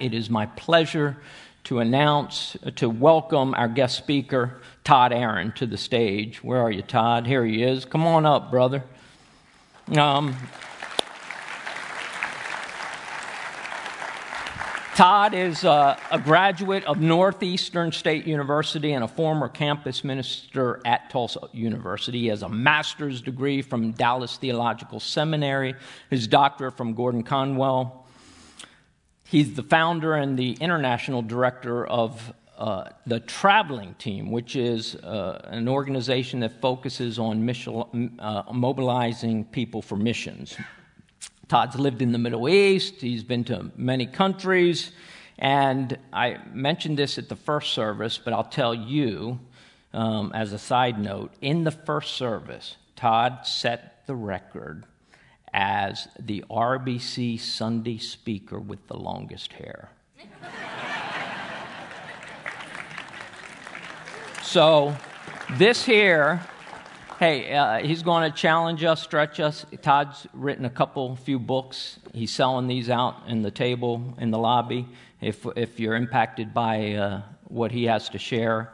It is my pleasure to announce, to welcome our guest speaker, Todd Ahrend, to the stage. Where are you, Todd? Here he is. Come on up, brother. Um, Todd is uh, a graduate of Northeastern State University and a former campus minister at Tulsa University. He has a master's degree from Dallas Theological Seminary, his doctorate from Gordon Conwell He's the founder and the international director of uh, the Traveling Team, which is uh, an organization that focuses on mission, uh, mobilizing people for missions. Todd's lived in the Middle East, he's been to many countries, and I mentioned this at the first service, but I'll tell you um, as a side note in the first service, Todd set the record as the RBC Sunday speaker with the longest hair. so, this here, hey, uh, he's going to challenge us, stretch us. Todd's written a couple, few books. He's selling these out in the table in the lobby. If, if you're impacted by uh, what he has to share,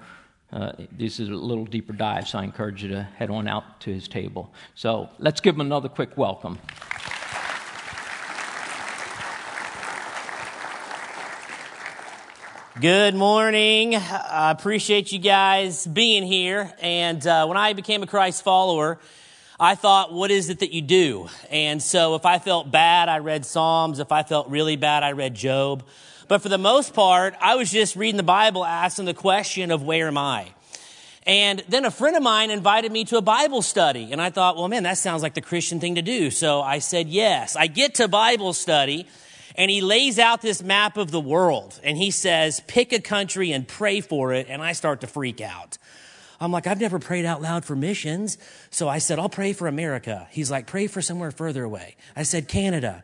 uh, this is a little deeper dive, so I encourage you to head on out to his table. So let's give him another quick welcome. Good morning. I appreciate you guys being here. And uh, when I became a Christ follower, I thought, what is it that you do? And so if I felt bad, I read Psalms. If I felt really bad, I read Job. But for the most part, I was just reading the Bible, asking the question of where am I? And then a friend of mine invited me to a Bible study. And I thought, well, man, that sounds like the Christian thing to do. So I said yes. I get to Bible study and he lays out this map of the world and he says, pick a country and pray for it. And I start to freak out. I'm like, I've never prayed out loud for missions. So I said, I'll pray for America. He's like, pray for somewhere further away. I said, Canada.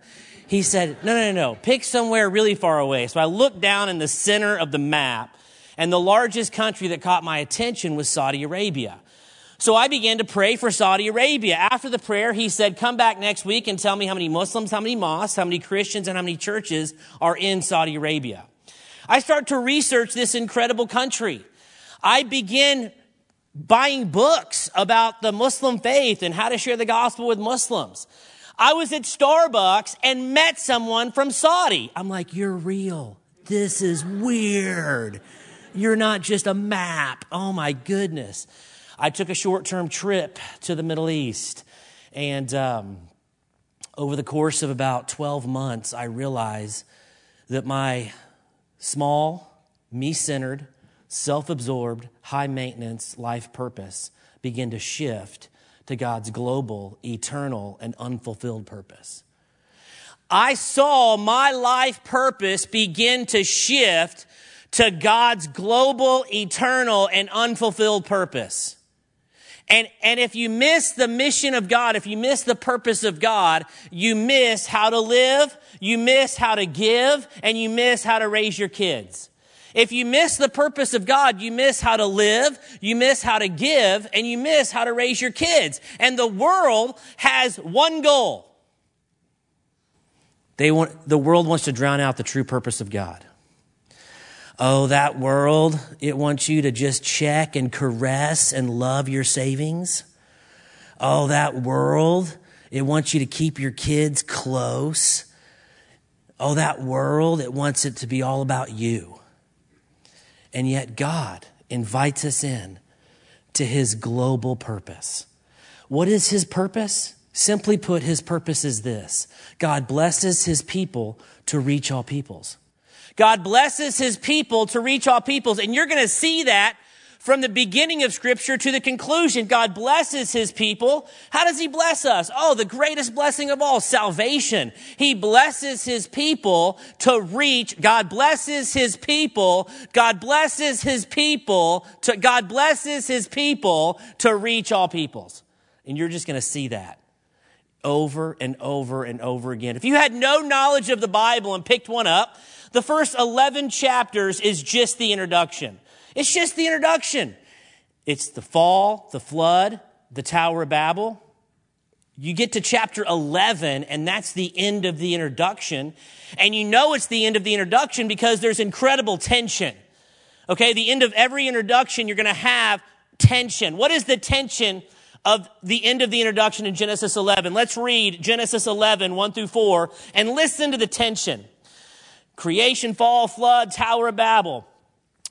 He said, no, no, no, no, pick somewhere really far away. So I looked down in the center of the map, and the largest country that caught my attention was Saudi Arabia. So I began to pray for Saudi Arabia. After the prayer, he said, come back next week and tell me how many Muslims, how many mosques, how many Christians, and how many churches are in Saudi Arabia. I start to research this incredible country. I begin buying books about the Muslim faith and how to share the gospel with Muslims. I was at Starbucks and met someone from Saudi. I'm like, you're real. This is weird. You're not just a map. Oh my goodness. I took a short term trip to the Middle East. And um, over the course of about 12 months, I realized that my small, me centered, self absorbed, high maintenance life purpose began to shift to God's global, eternal, and unfulfilled purpose. I saw my life purpose begin to shift to God's global, eternal, and unfulfilled purpose. And, and if you miss the mission of God, if you miss the purpose of God, you miss how to live, you miss how to give, and you miss how to raise your kids. If you miss the purpose of God, you miss how to live, you miss how to give, and you miss how to raise your kids. And the world has one goal. They want, the world wants to drown out the true purpose of God. Oh, that world, it wants you to just check and caress and love your savings. Oh, that world, it wants you to keep your kids close. Oh, that world, it wants it to be all about you. And yet God invites us in to his global purpose. What is his purpose? Simply put, his purpose is this God blesses his people to reach all peoples. God blesses his people to reach all peoples. And you're going to see that from the beginning of scripture to the conclusion, God blesses his people. How does he bless us? Oh, the greatest blessing of all, salvation. He blesses his people to reach. God blesses his people. God blesses his people to, God blesses his people to reach all peoples. And you're just going to see that over and over and over again. If you had no knowledge of the Bible and picked one up, the first 11 chapters is just the introduction. It's just the introduction. It's the fall, the flood, the Tower of Babel. You get to chapter 11, and that's the end of the introduction. And you know it's the end of the introduction because there's incredible tension. Okay, the end of every introduction, you're going to have tension. What is the tension of the end of the introduction in Genesis 11? Let's read Genesis 11, 1 through 4, and listen to the tension. Creation, fall, flood, Tower of Babel.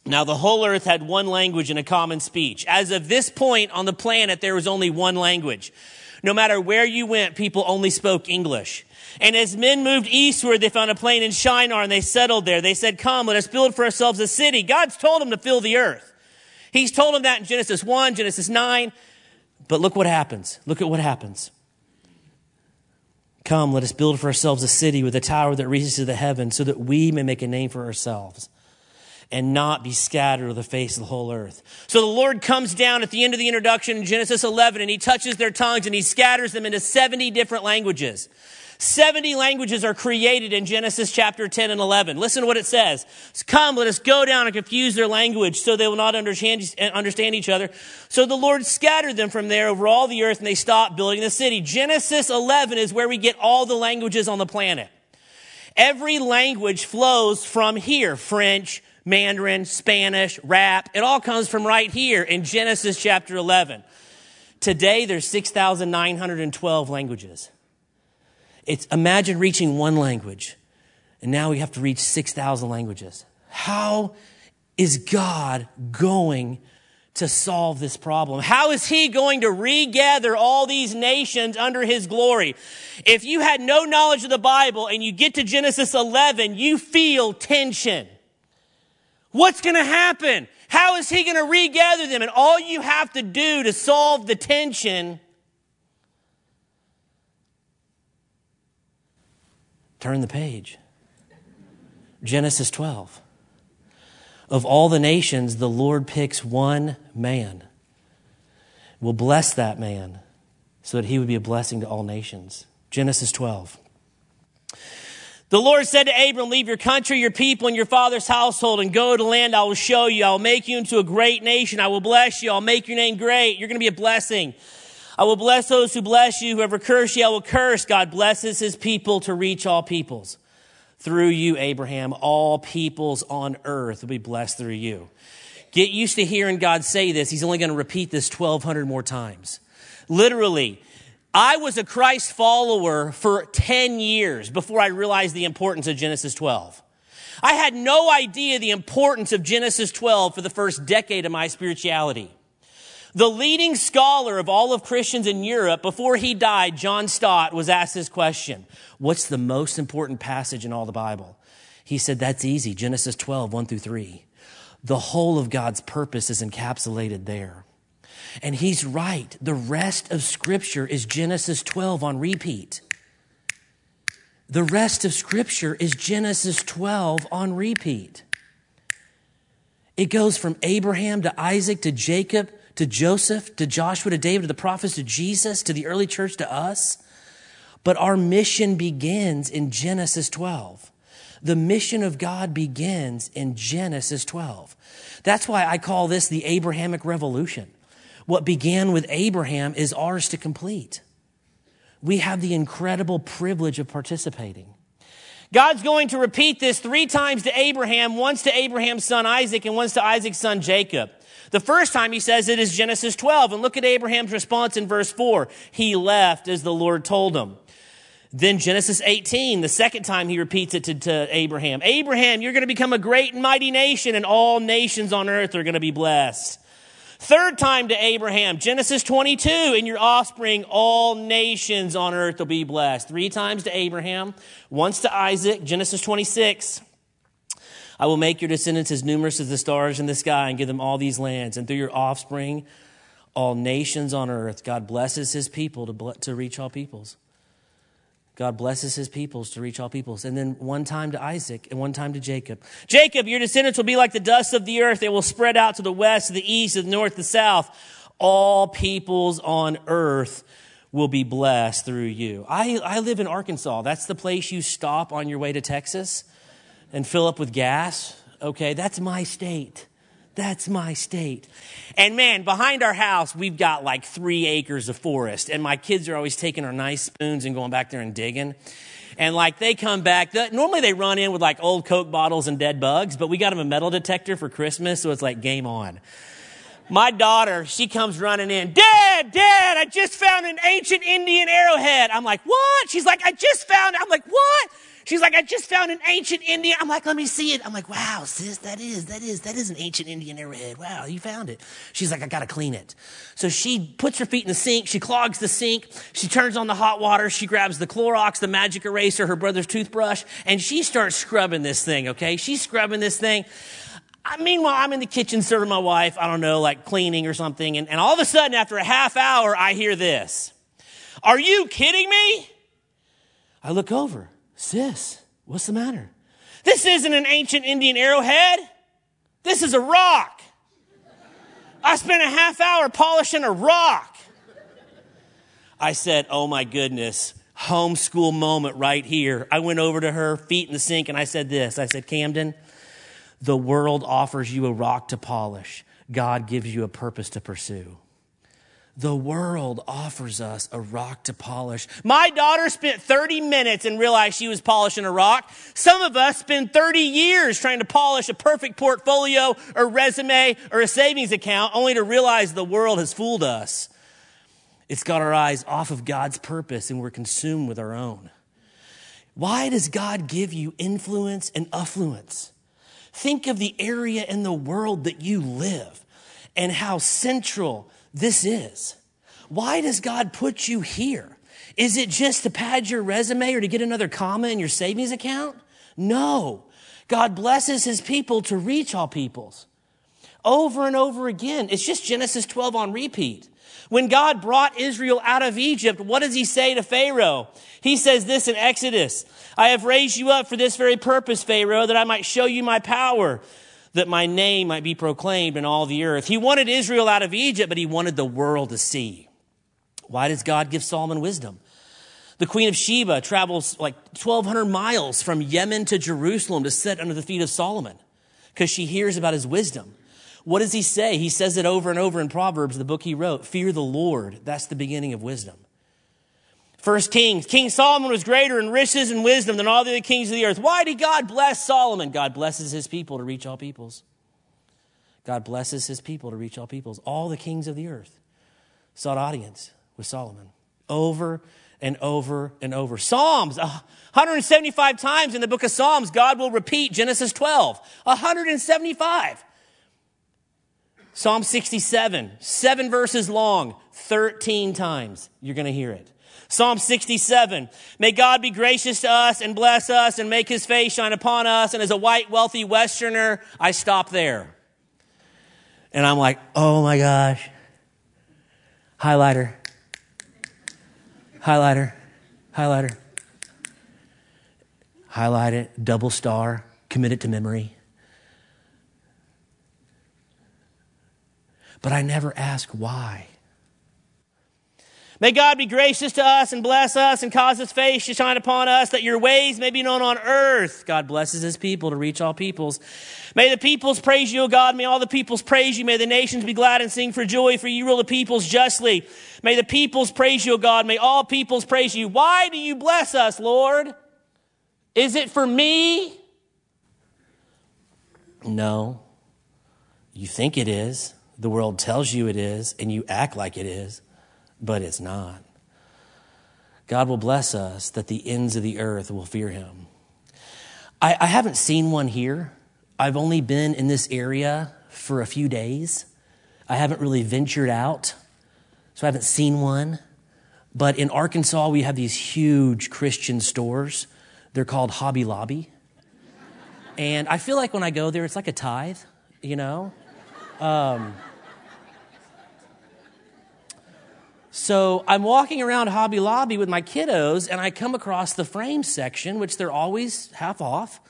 Now the whole earth had one language and a common speech. As of this point on the planet, there was only one language. No matter where you went, people only spoke English. And as men moved eastward, they found a plain in Shinar and they settled there. They said, come, let us build for ourselves a city. God's told them to fill the earth. He's told them that in Genesis 1, Genesis 9. But look what happens. Look at what happens. Come, let us build for ourselves a city with a tower that reaches to the heavens so that we may make a name for ourselves and not be scattered over the face of the whole earth. So the Lord comes down at the end of the introduction in Genesis 11 and he touches their tongues and he scatters them into 70 different languages. 70 languages are created in Genesis chapter 10 and 11. Listen to what it says. Come, let us go down and confuse their language so they will not understand, each other. So the Lord scattered them from there over all the earth and they stopped building the city. Genesis 11 is where we get all the languages on the planet. Every language flows from here. French, Mandarin, Spanish, rap. It all comes from right here in Genesis chapter 11. Today, there's 6,912 languages. It's imagine reaching one language, and now we have to reach 6,000 languages. How is God going to solve this problem? How is he going to regather all these nations under his glory? If you had no knowledge of the Bible and you get to Genesis 11, you feel tension. What's going to happen? How is he going to regather them? And all you have to do to solve the tension turn the page. Genesis 12. Of all the nations, the Lord picks one man. Will bless that man so that he would be a blessing to all nations. Genesis 12. The Lord said to Abram, leave your country, your people, and your father's household and go to land I will show you. I will make you into a great nation. I will bless you. I'll make your name great. You're going to be a blessing. I will bless those who bless you. Whoever curse you, I will curse. God blesses his people to reach all peoples. Through you, Abraham, all peoples on earth will be blessed through you. Get used to hearing God say this. He's only going to repeat this 1200 more times. Literally, I was a Christ follower for 10 years before I realized the importance of Genesis 12. I had no idea the importance of Genesis 12 for the first decade of my spirituality. The leading scholar of all of Christians in Europe, before he died, John Stott, was asked this question What's the most important passage in all the Bible? He said, That's easy Genesis 12, 1 through 3. The whole of God's purpose is encapsulated there. And he's right. The rest of Scripture is Genesis 12 on repeat. The rest of Scripture is Genesis 12 on repeat. It goes from Abraham to Isaac to Jacob to Joseph to Joshua to David to the prophets to Jesus to the early church to us. But our mission begins in Genesis 12. The mission of God begins in Genesis 12. That's why I call this the Abrahamic Revolution. What began with Abraham is ours to complete. We have the incredible privilege of participating. God's going to repeat this three times to Abraham, once to Abraham's son Isaac, and once to Isaac's son Jacob. The first time he says it is Genesis 12, and look at Abraham's response in verse 4. He left as the Lord told him. Then Genesis 18, the second time he repeats it to, to Abraham. Abraham, you're going to become a great and mighty nation, and all nations on earth are going to be blessed. Third time to Abraham, Genesis 22, in your offspring, all nations on earth will be blessed. Three times to Abraham, once to Isaac, Genesis 26. I will make your descendants as numerous as the stars in the sky and give them all these lands. And through your offspring, all nations on earth, God blesses his people to, to reach all peoples. God blesses his peoples to reach all peoples. And then one time to Isaac and one time to Jacob. Jacob, your descendants will be like the dust of the earth. They will spread out to the west, the east, the north, the south. All peoples on earth will be blessed through you. I, I live in Arkansas. That's the place you stop on your way to Texas and fill up with gas. Okay, that's my state. That's my state. And man, behind our house, we've got like three acres of forest. And my kids are always taking our nice spoons and going back there and digging. And like they come back, normally they run in with like old Coke bottles and dead bugs, but we got them a metal detector for Christmas, so it's like game on. My daughter, she comes running in. Dad, Dad, I just found an ancient Indian arrowhead. I'm like, what? She's like, I just found it. I'm like, what? She's like, I just found an ancient Indian. I'm like, let me see it. I'm like, wow, sis, that is, that is, that is an ancient Indian arrowhead. Wow, you found it. She's like, I gotta clean it. So she puts her feet in the sink. She clogs the sink. She turns on the hot water. She grabs the Clorox, the magic eraser, her brother's toothbrush, and she starts scrubbing this thing, okay? She's scrubbing this thing. I, meanwhile, I'm in the kitchen serving my wife, I don't know, like cleaning or something. And, and all of a sudden, after a half hour, I hear this. Are you kidding me? I look over. Sis, what's the matter? This isn't an ancient Indian arrowhead. This is a rock. I spent a half hour polishing a rock. I said, Oh my goodness, homeschool moment right here. I went over to her, feet in the sink, and I said this I said, Camden, the world offers you a rock to polish, God gives you a purpose to pursue. The world offers us a rock to polish. My daughter spent 30 minutes and realized she was polishing a rock. Some of us spend 30 years trying to polish a perfect portfolio or resume or a savings account only to realize the world has fooled us. It's got our eyes off of God's purpose and we're consumed with our own. Why does God give you influence and affluence? Think of the area in the world that you live and how central this is. Why does God put you here? Is it just to pad your resume or to get another comma in your savings account? No. God blesses his people to reach all peoples. Over and over again. It's just Genesis 12 on repeat. When God brought Israel out of Egypt, what does he say to Pharaoh? He says this in Exodus I have raised you up for this very purpose, Pharaoh, that I might show you my power that my name might be proclaimed in all the earth. He wanted Israel out of Egypt, but he wanted the world to see. Why does God give Solomon wisdom? The Queen of Sheba travels like 1,200 miles from Yemen to Jerusalem to sit under the feet of Solomon because she hears about his wisdom. What does he say? He says it over and over in Proverbs, the book he wrote Fear the Lord. That's the beginning of wisdom. First Kings. King Solomon was greater in riches and wisdom than all the other kings of the earth. Why did God bless Solomon? God blesses his people to reach all peoples. God blesses his people to reach all peoples. All the kings of the earth sought audience with Solomon over and over and over. Psalms, 175 times in the book of Psalms, God will repeat Genesis 12. 175. Psalm 67, seven verses long, 13 times you're going to hear it. Psalm 67. May God be gracious to us and bless us and make his face shine upon us. And as a white, wealthy Westerner, I stop there. And I'm like, oh my gosh. Highlighter. Highlighter. Highlighter. Highlight it, double star, commit it to memory. But I never ask why. May God be gracious to us and bless us and cause his face to shine upon us that your ways may be known on earth. God blesses his people to reach all peoples. May the peoples praise you, O God. May all the peoples praise you. May the nations be glad and sing for joy, for you rule the peoples justly. May the peoples praise you, O God. May all peoples praise you. Why do you bless us, Lord? Is it for me? No. You think it is. The world tells you it is, and you act like it is but it's not. God will bless us that the ends of the earth will fear him. I, I haven't seen one here. I've only been in this area for a few days. I haven't really ventured out, so I haven't seen one. But in Arkansas, we have these huge Christian stores. They're called Hobby Lobby. And I feel like when I go there, it's like a tithe, you know? Um, So I'm walking around Hobby Lobby with my kiddos and I come across the frame section, which they're always half off.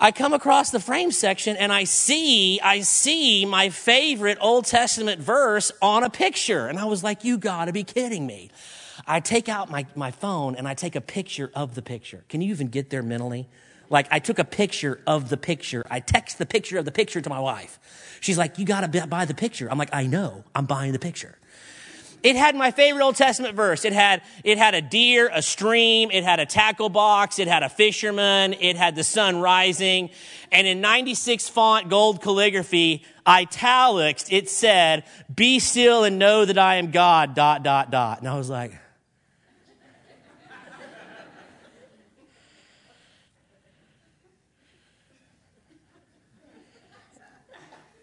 I come across the frame section and I see, I see my favorite Old Testament verse on a picture. And I was like, you gotta be kidding me. I take out my, my phone and I take a picture of the picture. Can you even get there mentally? Like I took a picture of the picture. I text the picture of the picture to my wife. She's like, you gotta buy the picture. I'm like, I know, I'm buying the picture. It had my favorite Old Testament verse. It had, it had a deer, a stream, it had a tackle box, it had a fisherman, it had the sun rising. And in 96 font gold calligraphy, italics, it said, be still and know that I am God, dot, dot, dot. And I was like,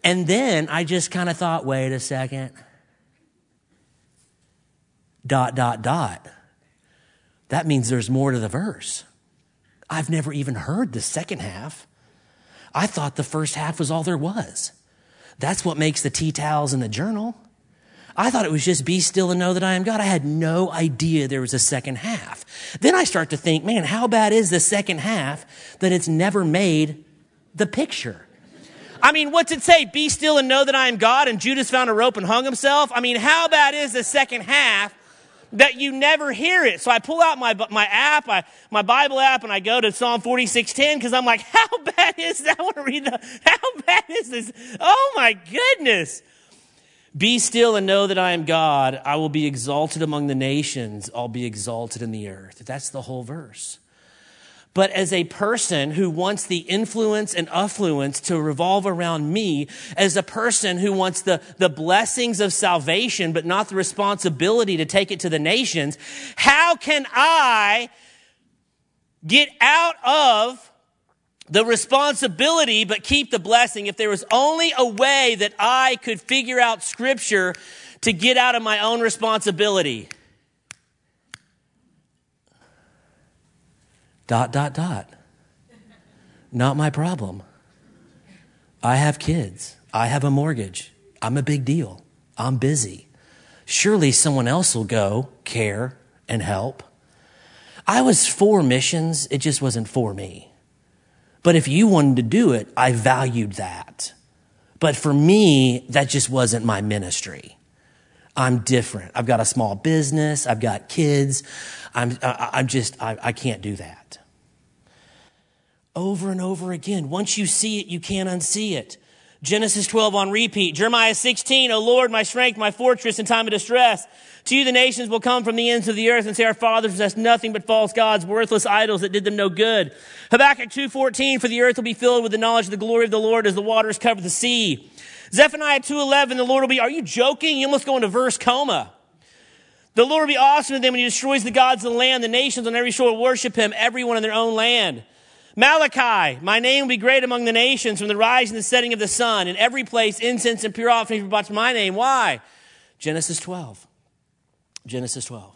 And then I just kind of thought, wait a second. Dot, dot, dot. That means there's more to the verse. I've never even heard the second half. I thought the first half was all there was. That's what makes the tea towels in the journal. I thought it was just be still and know that I am God. I had no idea there was a second half. Then I start to think, man, how bad is the second half that it's never made the picture? I mean, what's it say? Be still and know that I am God, and Judas found a rope and hung himself. I mean, how bad is the second half that you never hear it? So I pull out my, my app, I, my Bible app, and I go to Psalm 4610 because I'm like, how bad is that? I want to read the, how bad is this? Oh my goodness. Be still and know that I am God. I will be exalted among the nations. I'll be exalted in the earth. That's the whole verse but as a person who wants the influence and affluence to revolve around me, as a person who wants the, the blessings of salvation, but not the responsibility to take it to the nations, how can I get out of the responsibility, but keep the blessing if there was only a way that I could figure out scripture to get out of my own responsibility? Dot, dot, dot. Not my problem. I have kids. I have a mortgage. I'm a big deal. I'm busy. Surely someone else will go, care, and help. I was for missions, it just wasn't for me. But if you wanted to do it, I valued that. But for me, that just wasn't my ministry. I'm different. I've got a small business. I've got kids. I'm, I'm just, I, I can't do that over and over again. Once you see it, you can't unsee it. Genesis 12 on repeat. Jeremiah 16, O Lord, my strength, my fortress in time of distress. To you the nations will come from the ends of the earth and say our fathers possessed nothing but false gods, worthless idols that did them no good. Habakkuk 2.14, for the earth will be filled with the knowledge of the glory of the Lord as the waters cover the sea. Zephaniah 2.11, the Lord will be, are you joking? You almost go into verse coma. The Lord will be awesome to them when he destroys the gods of the land. The nations on every shore will worship him, everyone in their own land. Malachi, my name will be great among the nations from the rising and the setting of the sun. In every place, incense and pure offerings will be brought to my name. Why? Genesis 12. Genesis 12.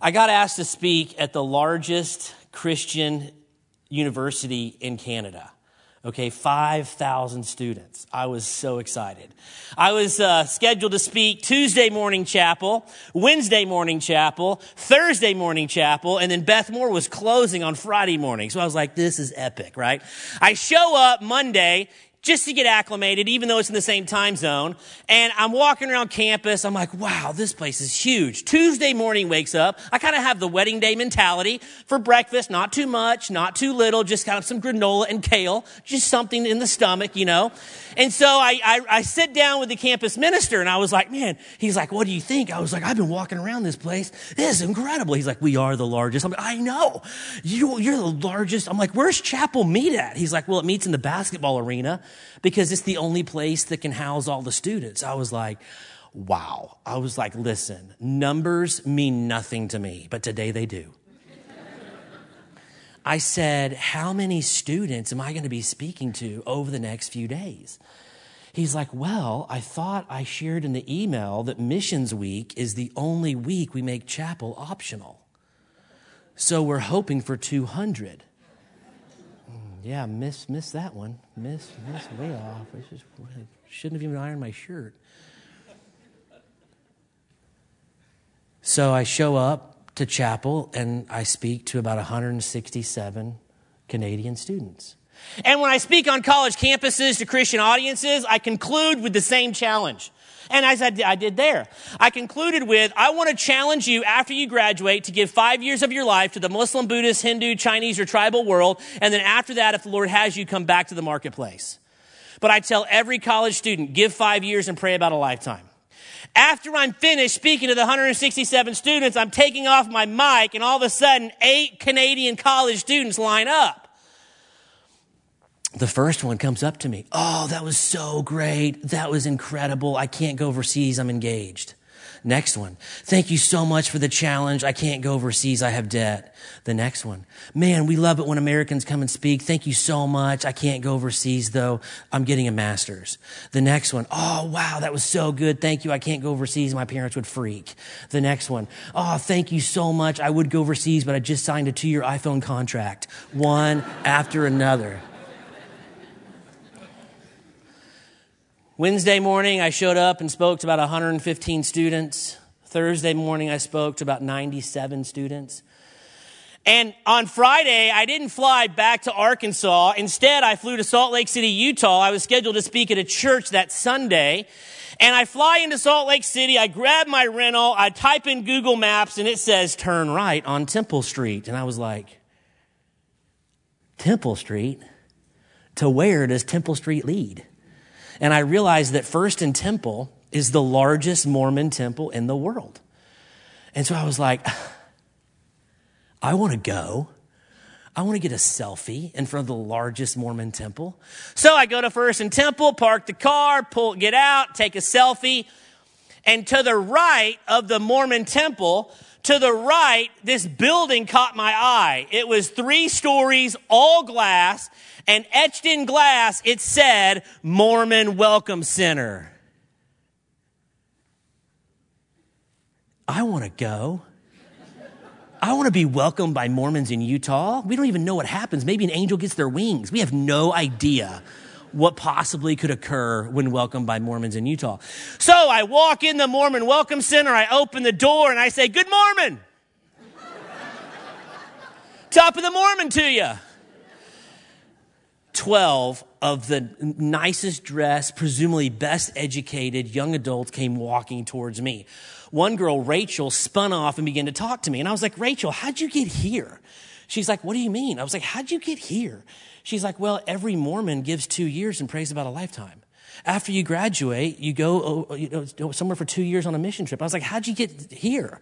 I got asked to speak at the largest Christian university in Canada. Okay, 5,000 students. I was so excited. I was uh, scheduled to speak Tuesday morning chapel, Wednesday morning chapel, Thursday morning chapel, and then Beth Moore was closing on Friday morning. So I was like, this is epic, right? I show up Monday, just to get acclimated, even though it's in the same time zone. And I'm walking around campus. I'm like, wow, this place is huge. Tuesday morning wakes up. I kind of have the wedding day mentality for breakfast. Not too much, not too little, just kind of some granola and kale, just something in the stomach, you know. And so I, I, I sit down with the campus minister and I was like, man, he's like, what do you think? I was like, I've been walking around this place. This is incredible. He's like, we are the largest. I'm like, I know. You, you're the largest. I'm like, where's chapel meet at? He's like, well, it meets in the basketball arena because it's the only place that can house all the students. I was like, wow. I was like, listen, numbers mean nothing to me, but today they do. I said, how many students am I going to be speaking to over the next few days? He's like, Well, I thought I shared in the email that Missions Week is the only week we make chapel optional. So we're hoping for 200 yeah, miss miss that one. Miss miss way off. I just shouldn't have even ironed my shirt. So I show up to chapel and I speak to about 167 Canadian students. And when I speak on college campuses to Christian audiences, I conclude with the same challenge. And as I did, I did there, I concluded with, I want to challenge you after you graduate to give five years of your life to the Muslim, Buddhist, Hindu, Chinese, or tribal world. And then after that, if the Lord has you, come back to the marketplace. But I tell every college student, give five years and pray about a lifetime. After I'm finished speaking to the 167 students, I'm taking off my mic and all of a sudden eight Canadian college students line up. The first one comes up to me. Oh, that was so great. That was incredible. I can't go overseas. I'm engaged. Next one. Thank you so much for the challenge. I can't go overseas. I have debt. The next one. Man, we love it when Americans come and speak. Thank you so much. I can't go overseas though. I'm getting a master's. The next one. Oh, wow. That was so good. Thank you. I can't go overseas. My parents would freak. The next one. Oh, thank you so much. I would go overseas, but I just signed a two year iPhone contract. One after another. Wednesday morning, I showed up and spoke to about 115 students. Thursday morning, I spoke to about 97 students. And on Friday, I didn't fly back to Arkansas. Instead, I flew to Salt Lake City, Utah. I was scheduled to speak at a church that Sunday. And I fly into Salt Lake City. I grab my rental. I type in Google Maps and it says turn right on Temple Street. And I was like, Temple Street? To where does Temple Street lead? And I realized that First and Temple is the largest Mormon temple in the world. And so I was like, I want to go. I want to get a selfie in front of the largest Mormon temple. So I go to First and Temple, park the car, pull, get out, take a selfie. And to the right of the Mormon temple, to the right, this building caught my eye. It was three stories, all glass, and etched in glass, it said Mormon Welcome Center. I want to go. I want to be welcomed by Mormons in Utah. We don't even know what happens. Maybe an angel gets their wings. We have no idea what possibly could occur when welcomed by Mormons in Utah. So I walk in the Mormon Welcome Center, I open the door, and I say, Good Mormon! Top of the Mormon to you. 12 of the nicest dressed, presumably best educated young adults came walking towards me. One girl, Rachel, spun off and began to talk to me. And I was like, Rachel, how'd you get here? She's like, what do you mean? I was like, how'd you get here? She's like, well, every Mormon gives two years and prays about a lifetime. After you graduate, you go oh, oh you know, somewhere for two years on a mission trip. I was like, how'd you get here?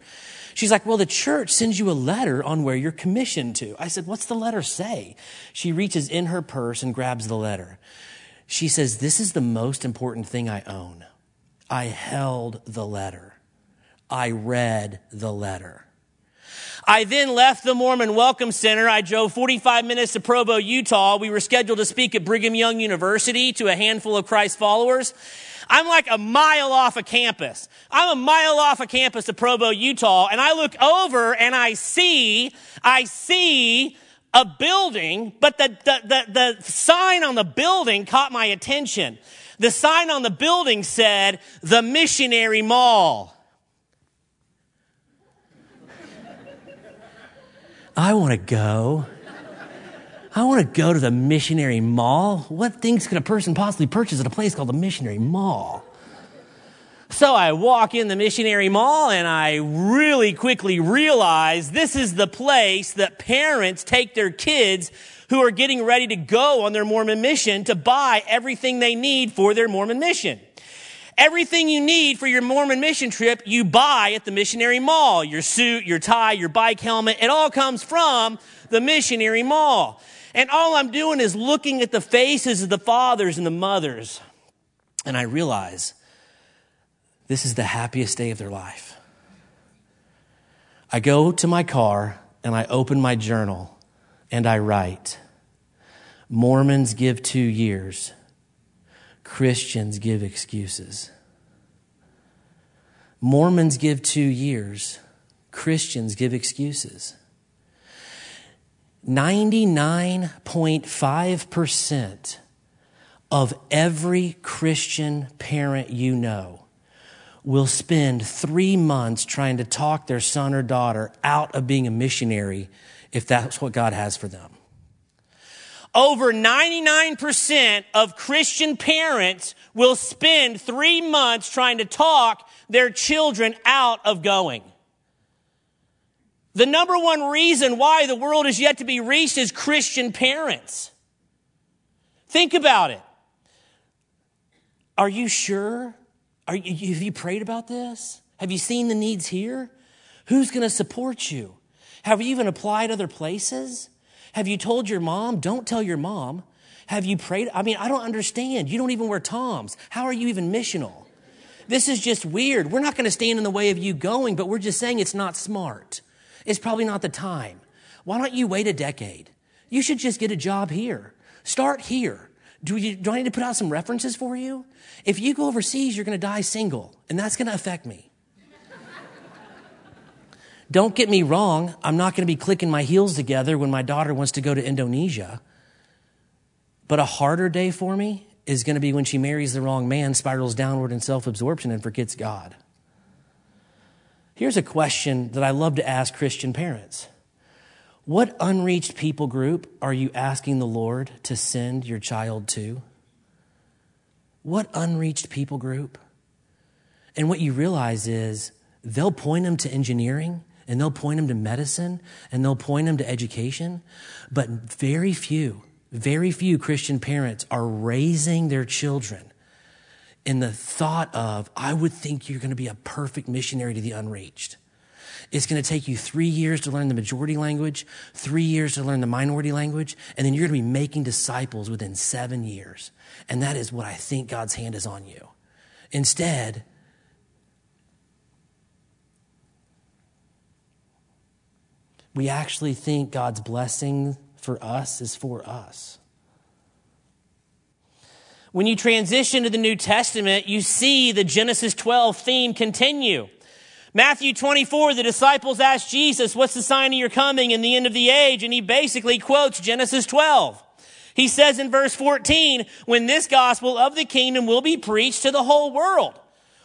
She's like, well, the church sends you a letter on where you're commissioned to. I said, what's the letter say? She reaches in her purse and grabs the letter. She says, this is the most important thing I own. I held the letter. I read the letter. I then left the Mormon Welcome Center. I drove 45 minutes to Provo, Utah. We were scheduled to speak at Brigham Young University to a handful of Christ followers. I'm like a mile off a of campus. I'm a mile off a of campus of Provo, Utah, and I look over and I see, I see a building, but the, the, the, the sign on the building caught my attention. The sign on the building said, the missionary mall. I want to go. I want to go to the missionary mall. What things could a person possibly purchase at a place called the missionary mall? So I walk in the missionary mall and I really quickly realize this is the place that parents take their kids who are getting ready to go on their Mormon mission to buy everything they need for their Mormon mission. Everything you need for your Mormon mission trip, you buy at the missionary mall. Your suit, your tie, your bike helmet, it all comes from the missionary mall. And all I'm doing is looking at the faces of the fathers and the mothers. And I realize this is the happiest day of their life. I go to my car and I open my journal and I write Mormons give two years Christians give excuses. Mormons give two years, Christians give excuses. 99.5% of every Christian parent you know will spend three months trying to talk their son or daughter out of being a missionary if that's what God has for them. Over 99% of Christian parents will spend three months trying to talk their children out of going. The number one reason why the world is yet to be reached is Christian parents. Think about it. Are you sure? Are you, have you prayed about this? Have you seen the needs here? Who's going to support you? Have you even applied other places? Have you told your mom? Don't tell your mom. Have you prayed? I mean, I don't understand. You don't even wear Toms. How are you even missional? This is just weird. We're not going to stand in the way of you going, but we're just saying it's not smart. It's probably not the time. Why don't you wait a decade? You should just get a job here. Start here. Do, you, do I need to put out some references for you? If you go overseas, you're going to die single, and that's going to affect me. Don't get me wrong, I'm not going to be clicking my heels together when my daughter wants to go to Indonesia. But a harder day for me is going to be when she marries the wrong man, spirals downward in self absorption, and forgets God. Here's a question that I love to ask Christian parents What unreached people group are you asking the Lord to send your child to? What unreached people group? And what you realize is they'll point them to engineering and they'll point them to medicine and they'll point them to education. But very few, very few Christian parents are raising their children in the thought of, I would think you're going to be a perfect missionary to the unreached. It's going to take you three years to learn the majority language, three years to learn the minority language, and then you're going to be making disciples within seven years. And that is what I think God's hand is on you. Instead, we actually think God's blessing for us is for us. When you transition to the New Testament, you see the Genesis 12 theme continue. Matthew 24, the disciples ask Jesus, What's the sign of your coming and the end of the age? And he basically quotes Genesis 12. He says in verse 14, When this gospel of the kingdom will be preached to the whole world.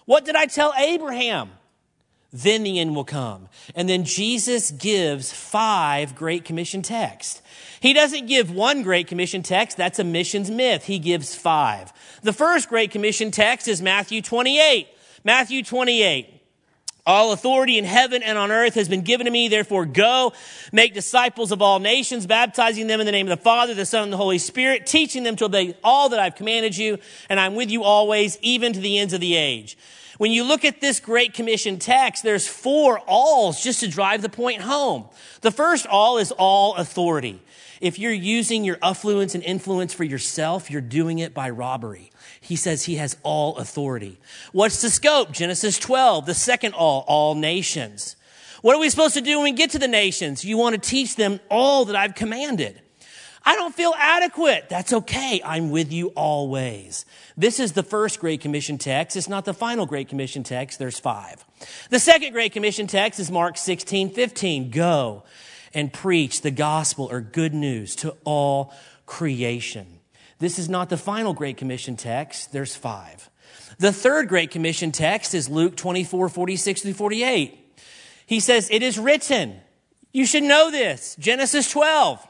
What did I tell Abraham? Then the end will come. And then Jesus gives five Great Commission texts. He doesn't give one Great Commission text, that's a missions myth. He gives five. The first Great Commission text is Matthew 28. Matthew 28. All authority in heaven and on earth has been given to me. Therefore, go, make disciples of all nations, baptizing them in the name of the Father, the Son, and the Holy Spirit, teaching them to obey all that I've commanded you. And I'm with you always, even to the ends of the age. When you look at this Great Commission text, there's four alls just to drive the point home. The first all is all authority. If you're using your affluence and influence for yourself, you're doing it by robbery. He says he has all authority. What's the scope? Genesis 12, the second all, all nations. What are we supposed to do when we get to the nations? You want to teach them all that I've commanded. I don't feel adequate. That's okay. I'm with you always. This is the first Great Commission text. It's not the final Great Commission text. There's five. The second Great Commission text is Mark 16, 15. Go and preach the gospel or good news to all creation. This is not the final Great Commission text. There's five. The third Great Commission text is Luke 24, 46 through 48. He says, It is written. You should know this. Genesis 12.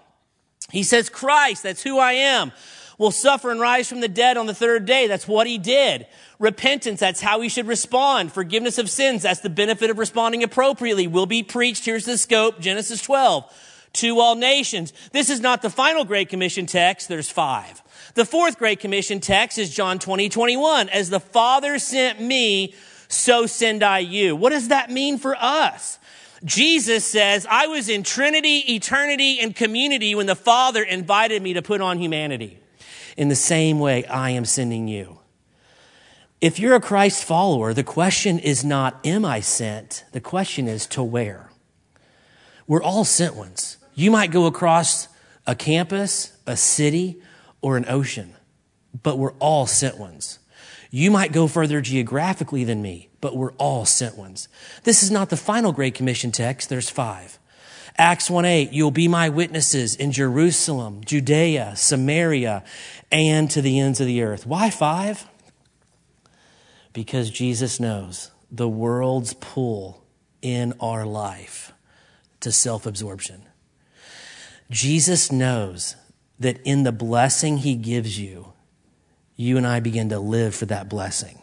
He says, Christ, that's who I am, will suffer and rise from the dead on the third day. That's what he did. Repentance, that's how we should respond. Forgiveness of sins, that's the benefit of responding appropriately, will be preached. Here's the scope, Genesis 12. To all nations. This is not the final Great Commission text, there's five. The fourth Great Commission text is John 20, 21. As the Father sent me, so send I you. What does that mean for us? Jesus says, I was in Trinity, eternity, and community when the Father invited me to put on humanity. In the same way, I am sending you. If you're a Christ follower, the question is not, Am I sent? The question is, To where? We're all sent ones. You might go across a campus, a city, or an ocean, but we're all sent ones. You might go further geographically than me, but we're all sent ones. This is not the final Great Commission text, there's five. Acts 1 8, you'll be my witnesses in Jerusalem, Judea, Samaria, and to the ends of the earth. Why five? Because Jesus knows the world's pull in our life to self absorption. Jesus knows that in the blessing he gives you, you and I begin to live for that blessing.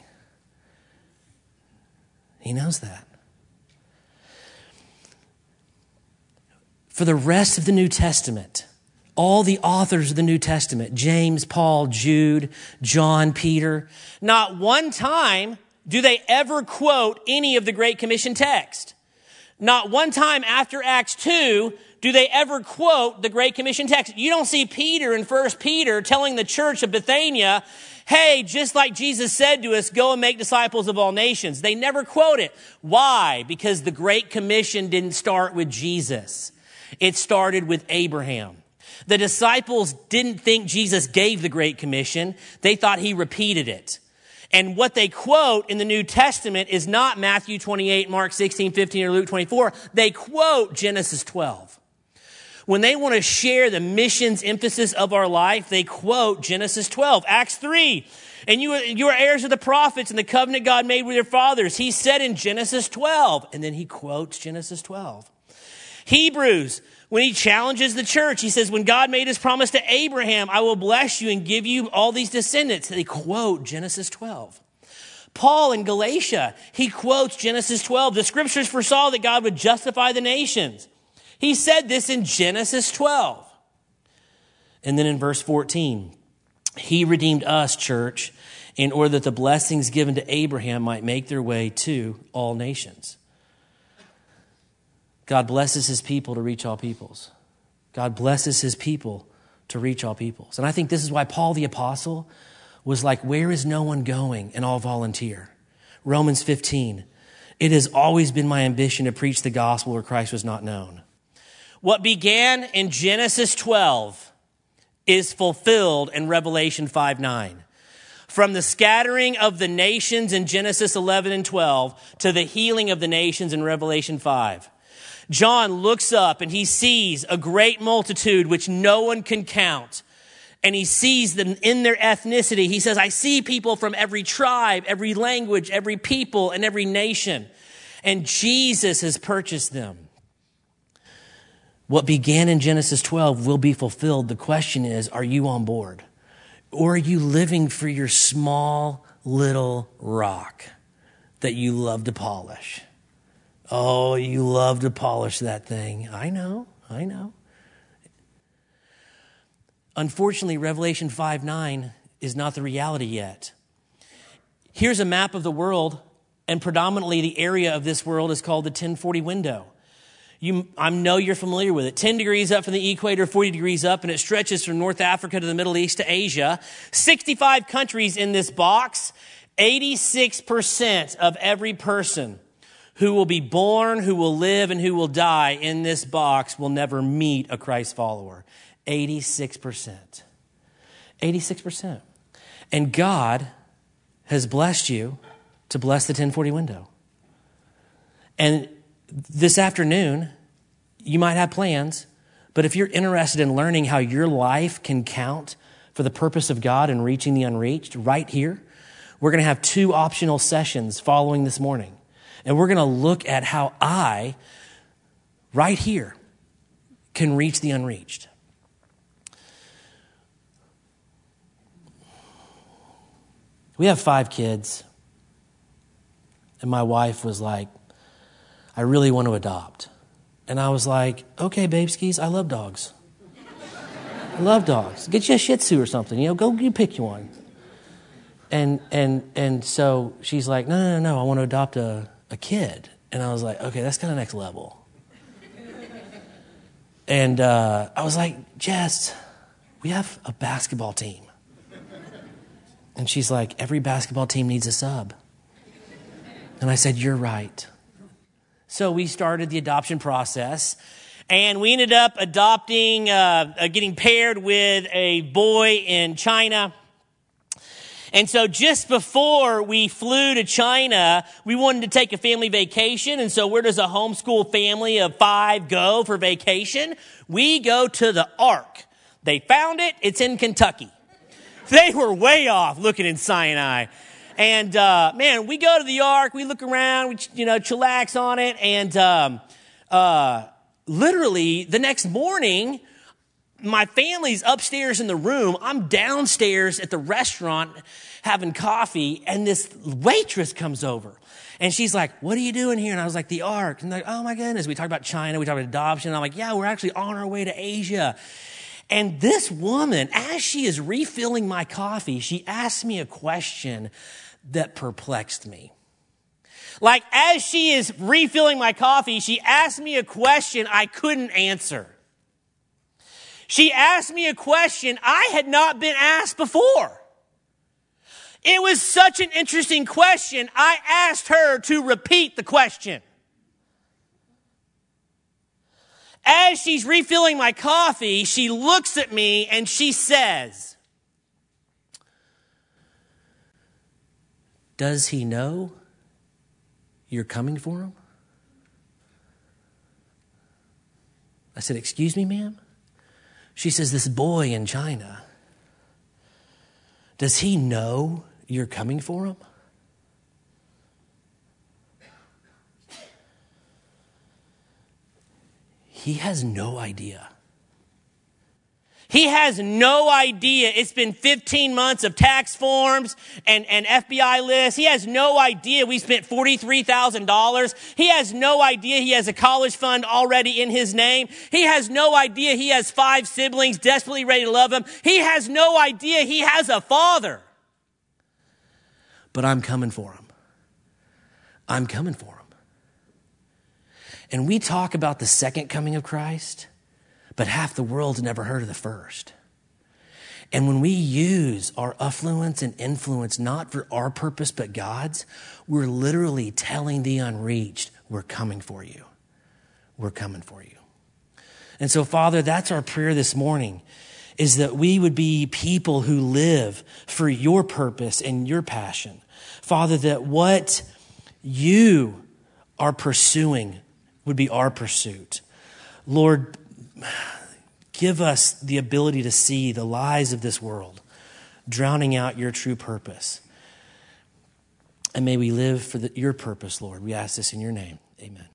He knows that. For the rest of the New Testament, all the authors of the New Testament, James, Paul, Jude, John, Peter, not one time do they ever quote any of the Great Commission text. Not one time after Acts 2 do they ever quote the Great Commission text. You don't see Peter in 1 Peter telling the church of Bithynia, hey, just like Jesus said to us, go and make disciples of all nations. They never quote it. Why? Because the Great Commission didn't start with Jesus. It started with Abraham. The disciples didn't think Jesus gave the Great Commission. They thought he repeated it. And what they quote in the New Testament is not Matthew 28, Mark 16, 15, or Luke 24. They quote Genesis 12. When they want to share the missions emphasis of our life, they quote Genesis 12, Acts 3. And you, you are heirs of the prophets and the covenant God made with your fathers. He said in Genesis 12. And then he quotes Genesis 12. Hebrews, when he challenges the church, he says, when God made his promise to Abraham, I will bless you and give you all these descendants. They quote Genesis 12. Paul in Galatia, he quotes Genesis 12. The scriptures foresaw that God would justify the nations. He said this in Genesis 12. And then in verse 14, he redeemed us, church, in order that the blessings given to Abraham might make their way to all nations. God blesses his people to reach all peoples. God blesses his people to reach all peoples. And I think this is why Paul the Apostle was like, Where is no one going? And all volunteer. Romans 15. It has always been my ambition to preach the gospel where Christ was not known. What began in Genesis 12 is fulfilled in Revelation 5 9. From the scattering of the nations in Genesis 11 and 12 to the healing of the nations in Revelation 5. John looks up and he sees a great multitude which no one can count. And he sees them in their ethnicity. He says, I see people from every tribe, every language, every people, and every nation. And Jesus has purchased them. What began in Genesis 12 will be fulfilled. The question is, are you on board? Or are you living for your small little rock that you love to polish? Oh, you love to polish that thing. I know, I know. Unfortunately, Revelation 5 9 is not the reality yet. Here's a map of the world, and predominantly the area of this world is called the 1040 window. You, I know you're familiar with it. 10 degrees up from the equator, 40 degrees up, and it stretches from North Africa to the Middle East to Asia. 65 countries in this box. 86% of every person who will be born, who will live, and who will die in this box will never meet a Christ follower. 86%. 86%. And God has blessed you to bless the 1040 window. And this afternoon, you might have plans, but if you're interested in learning how your life can count for the purpose of God and reaching the unreached, right here, we're going to have two optional sessions following this morning. And we're going to look at how I, right here, can reach the unreached. We have five kids. And my wife was like, I really want to adopt. And I was like, okay, babe skis, I love dogs. I love dogs. Get you a Shih Tzu or something. You know, go you pick you one. And and and so she's like, no, no, no, no. I want to adopt a a kid. And I was like, okay, that's kind of next level. and uh, I was like, Jess, we have a basketball team. And she's like, every basketball team needs a sub. And I said, you're right. So we started the adoption process. And we ended up adopting, uh, uh getting paired with a boy in China and so just before we flew to China, we wanted to take a family vacation. And so where does a homeschool family of five go for vacation? We go to the Ark. They found it. It's in Kentucky. They were way off looking in Sinai. And, uh, man, we go to the Ark, we look around, we, you know, chillax on it. And, um, uh, literally the next morning, my family's upstairs in the room. I'm downstairs at the restaurant having coffee, and this waitress comes over. And she's like, What are you doing here? And I was like, The Ark. And like, Oh my goodness. We talked about China, we talked about adoption. And I'm like, Yeah, we're actually on our way to Asia. And this woman, as she is refilling my coffee, she asked me a question that perplexed me. Like, as she is refilling my coffee, she asked me a question I couldn't answer. She asked me a question I had not been asked before. It was such an interesting question, I asked her to repeat the question. As she's refilling my coffee, she looks at me and she says, Does he know you're coming for him? I said, Excuse me, ma'am? She says, This boy in China, does he know you're coming for him? He has no idea. He has no idea. It's been 15 months of tax forms and, and FBI lists. He has no idea we spent $43,000. He has no idea he has a college fund already in his name. He has no idea he has five siblings desperately ready to love him. He has no idea he has a father. But I'm coming for him. I'm coming for him. And we talk about the second coming of Christ but half the world's never heard of the first. And when we use our affluence and influence not for our purpose but God's, we're literally telling the unreached, we're coming for you. We're coming for you. And so, Father, that's our prayer this morning is that we would be people who live for your purpose and your passion. Father, that what you are pursuing would be our pursuit. Lord, give us the ability to see the lies of this world, drowning out your true purpose. And may we live for the, your purpose, Lord. We ask this in your name. Amen.